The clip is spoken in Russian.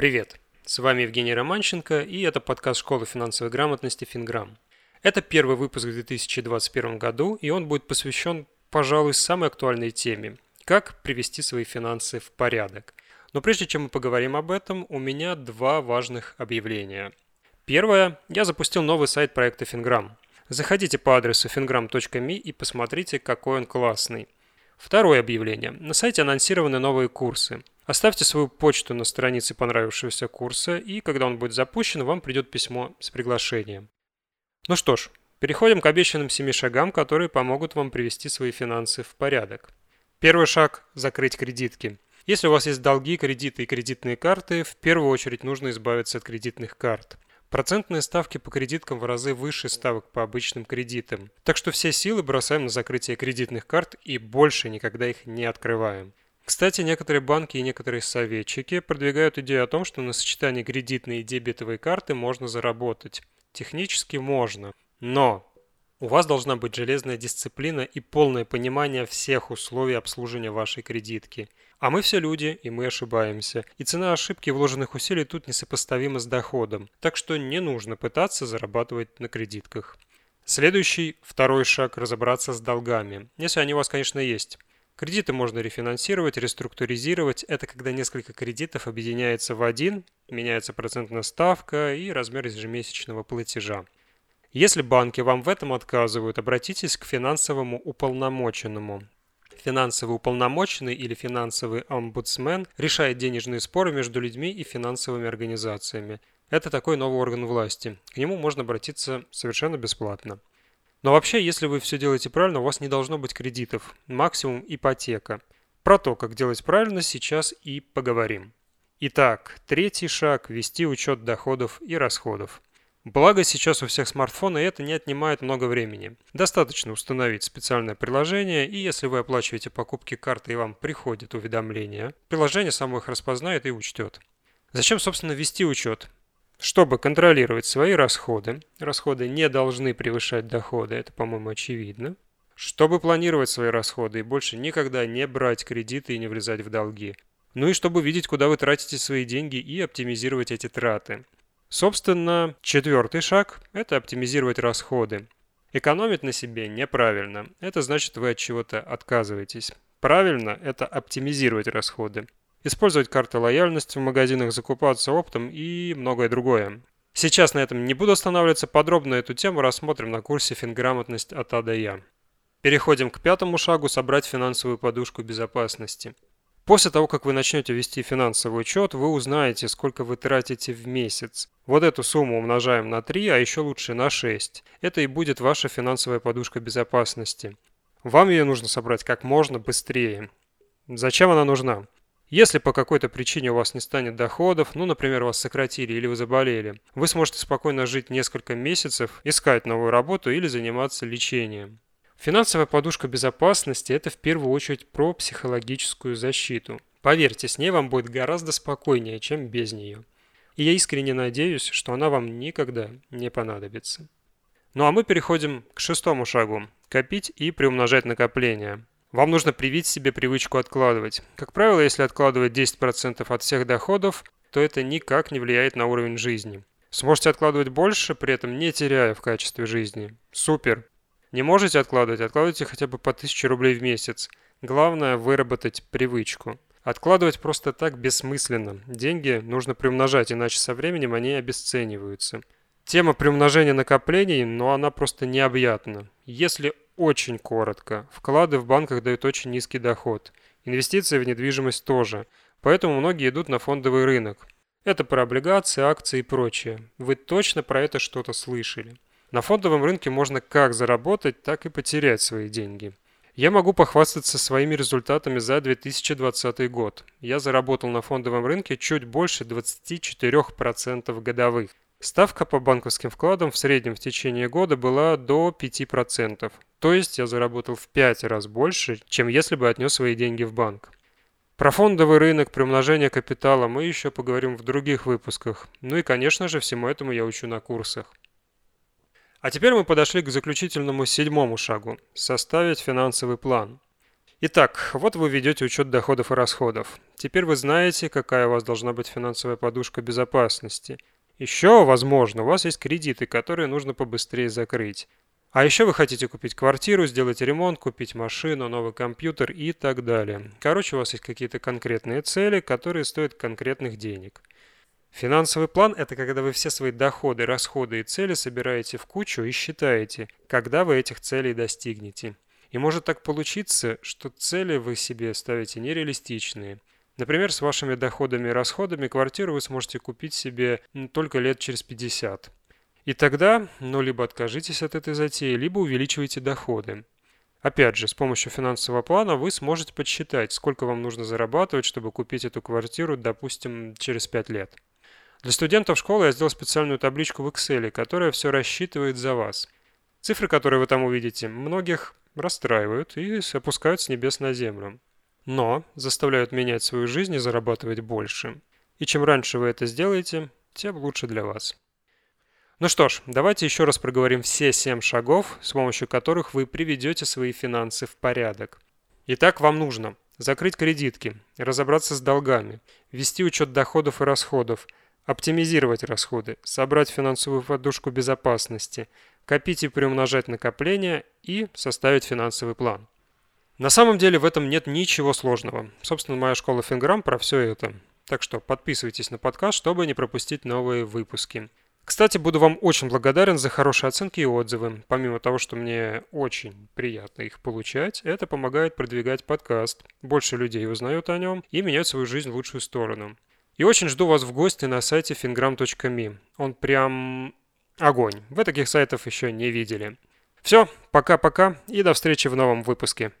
Привет! С вами Евгений Романченко и это подкаст школы финансовой грамотности «Финграмм». Это первый выпуск в 2021 году и он будет посвящен, пожалуй, самой актуальной теме – как привести свои финансы в порядок. Но прежде чем мы поговорим об этом, у меня два важных объявления. Первое. Я запустил новый сайт проекта «Финграмм». Заходите по адресу fingram.me и посмотрите, какой он классный. Второе объявление. На сайте анонсированы новые курсы. Оставьте свою почту на странице понравившегося курса, и когда он будет запущен, вам придет письмо с приглашением. Ну что ж, переходим к обещанным семи шагам, которые помогут вам привести свои финансы в порядок. Первый шаг – закрыть кредитки. Если у вас есть долги, кредиты и кредитные карты, в первую очередь нужно избавиться от кредитных карт. Процентные ставки по кредиткам в разы выше ставок по обычным кредитам. Так что все силы бросаем на закрытие кредитных карт и больше никогда их не открываем. Кстати, некоторые банки и некоторые советчики продвигают идею о том, что на сочетании кредитной и дебетовой карты можно заработать. Технически можно, но у вас должна быть железная дисциплина и полное понимание всех условий обслуживания вашей кредитки. А мы все люди, и мы ошибаемся. И цена ошибки вложенных усилий тут несопоставима с доходом. Так что не нужно пытаться зарабатывать на кредитках. Следующий, второй шаг – разобраться с долгами. Если они у вас, конечно, есть. Кредиты можно рефинансировать, реструктуризировать. Это когда несколько кредитов объединяется в один, меняется процентная ставка и размер ежемесячного платежа. Если банки вам в этом отказывают, обратитесь к финансовому уполномоченному. Финансовый уполномоченный или финансовый омбудсмен решает денежные споры между людьми и финансовыми организациями. Это такой новый орган власти. К нему можно обратиться совершенно бесплатно. Но вообще, если вы все делаете правильно, у вас не должно быть кредитов. Максимум ипотека. Про то, как делать правильно, сейчас и поговорим. Итак, третий шаг – вести учет доходов и расходов. Благо сейчас у всех смартфоны это не отнимает много времени. Достаточно установить специальное приложение, и если вы оплачиваете покупки карты и вам приходит уведомление, приложение само их распознает и учтет. Зачем, собственно, вести учет? Чтобы контролировать свои расходы, расходы не должны превышать доходы, это, по-моему, очевидно. Чтобы планировать свои расходы и больше никогда не брать кредиты и не влезать в долги. Ну и чтобы видеть, куда вы тратите свои деньги и оптимизировать эти траты. Собственно, четвертый шаг – это оптимизировать расходы. Экономить на себе неправильно. Это значит, вы от чего-то отказываетесь. Правильно – это оптимизировать расходы использовать карты лояльности в магазинах, закупаться оптом и многое другое. Сейчас на этом не буду останавливаться, подробно эту тему рассмотрим на курсе «Финграмотность от А до Я». Переходим к пятому шагу – собрать финансовую подушку безопасности. После того, как вы начнете вести финансовый учет, вы узнаете, сколько вы тратите в месяц. Вот эту сумму умножаем на 3, а еще лучше на 6. Это и будет ваша финансовая подушка безопасности. Вам ее нужно собрать как можно быстрее. Зачем она нужна? Если по какой-то причине у вас не станет доходов, ну, например, вас сократили или вы заболели, вы сможете спокойно жить несколько месяцев, искать новую работу или заниматься лечением. Финансовая подушка безопасности – это в первую очередь про психологическую защиту. Поверьте, с ней вам будет гораздо спокойнее, чем без нее. И я искренне надеюсь, что она вам никогда не понадобится. Ну а мы переходим к шестому шагу – копить и приумножать накопления. Вам нужно привить себе привычку откладывать. Как правило, если откладывать 10% от всех доходов, то это никак не влияет на уровень жизни. Сможете откладывать больше, при этом не теряя в качестве жизни. Супер! Не можете откладывать? Откладывайте хотя бы по 1000 рублей в месяц. Главное – выработать привычку. Откладывать просто так бессмысленно. Деньги нужно приумножать, иначе со временем они обесцениваются. Тема приумножения накоплений, но она просто необъятна. Если очень коротко. Вклады в банках дают очень низкий доход. Инвестиции в недвижимость тоже. Поэтому многие идут на фондовый рынок. Это про облигации, акции и прочее. Вы точно про это что-то слышали. На фондовом рынке можно как заработать, так и потерять свои деньги. Я могу похвастаться своими результатами за 2020 год. Я заработал на фондовом рынке чуть больше 24% годовых. Ставка по банковским вкладам в среднем в течение года была до 5%. То есть я заработал в 5 раз больше, чем если бы отнес свои деньги в банк. Про фондовый рынок, приумножение капитала мы еще поговорим в других выпусках. Ну и, конечно же, всему этому я учу на курсах. А теперь мы подошли к заключительному седьмому шагу – составить финансовый план. Итак, вот вы ведете учет доходов и расходов. Теперь вы знаете, какая у вас должна быть финансовая подушка безопасности. Еще, возможно, у вас есть кредиты, которые нужно побыстрее закрыть. А еще вы хотите купить квартиру, сделать ремонт, купить машину, новый компьютер и так далее. Короче, у вас есть какие-то конкретные цели, которые стоят конкретных денег. Финансовый план – это когда вы все свои доходы, расходы и цели собираете в кучу и считаете, когда вы этих целей достигнете. И может так получиться, что цели вы себе ставите нереалистичные. Например, с вашими доходами и расходами квартиру вы сможете купить себе только лет через 50. И тогда, ну, либо откажитесь от этой затеи, либо увеличивайте доходы. Опять же, с помощью финансового плана вы сможете подсчитать, сколько вам нужно зарабатывать, чтобы купить эту квартиру, допустим, через 5 лет. Для студентов школы я сделал специальную табличку в Excel, которая все рассчитывает за вас. Цифры, которые вы там увидите, многих расстраивают и опускают с небес на землю. Но заставляют менять свою жизнь и зарабатывать больше. И чем раньше вы это сделаете, тем лучше для вас. Ну что ж, давайте еще раз проговорим все 7 шагов, с помощью которых вы приведете свои финансы в порядок. Итак, вам нужно закрыть кредитки, разобраться с долгами, вести учет доходов и расходов, оптимизировать расходы, собрать финансовую подушку безопасности – копить и приумножать накопления и составить финансовый план. На самом деле в этом нет ничего сложного. Собственно, моя школа Финграм про все это. Так что подписывайтесь на подкаст, чтобы не пропустить новые выпуски. Кстати, буду вам очень благодарен за хорошие оценки и отзывы. Помимо того, что мне очень приятно их получать, это помогает продвигать подкаст. Больше людей узнают о нем и меняют свою жизнь в лучшую сторону. И очень жду вас в гости на сайте fingram.me. Он прям Огонь. Вы таких сайтов еще не видели. Все, пока-пока и до встречи в новом выпуске.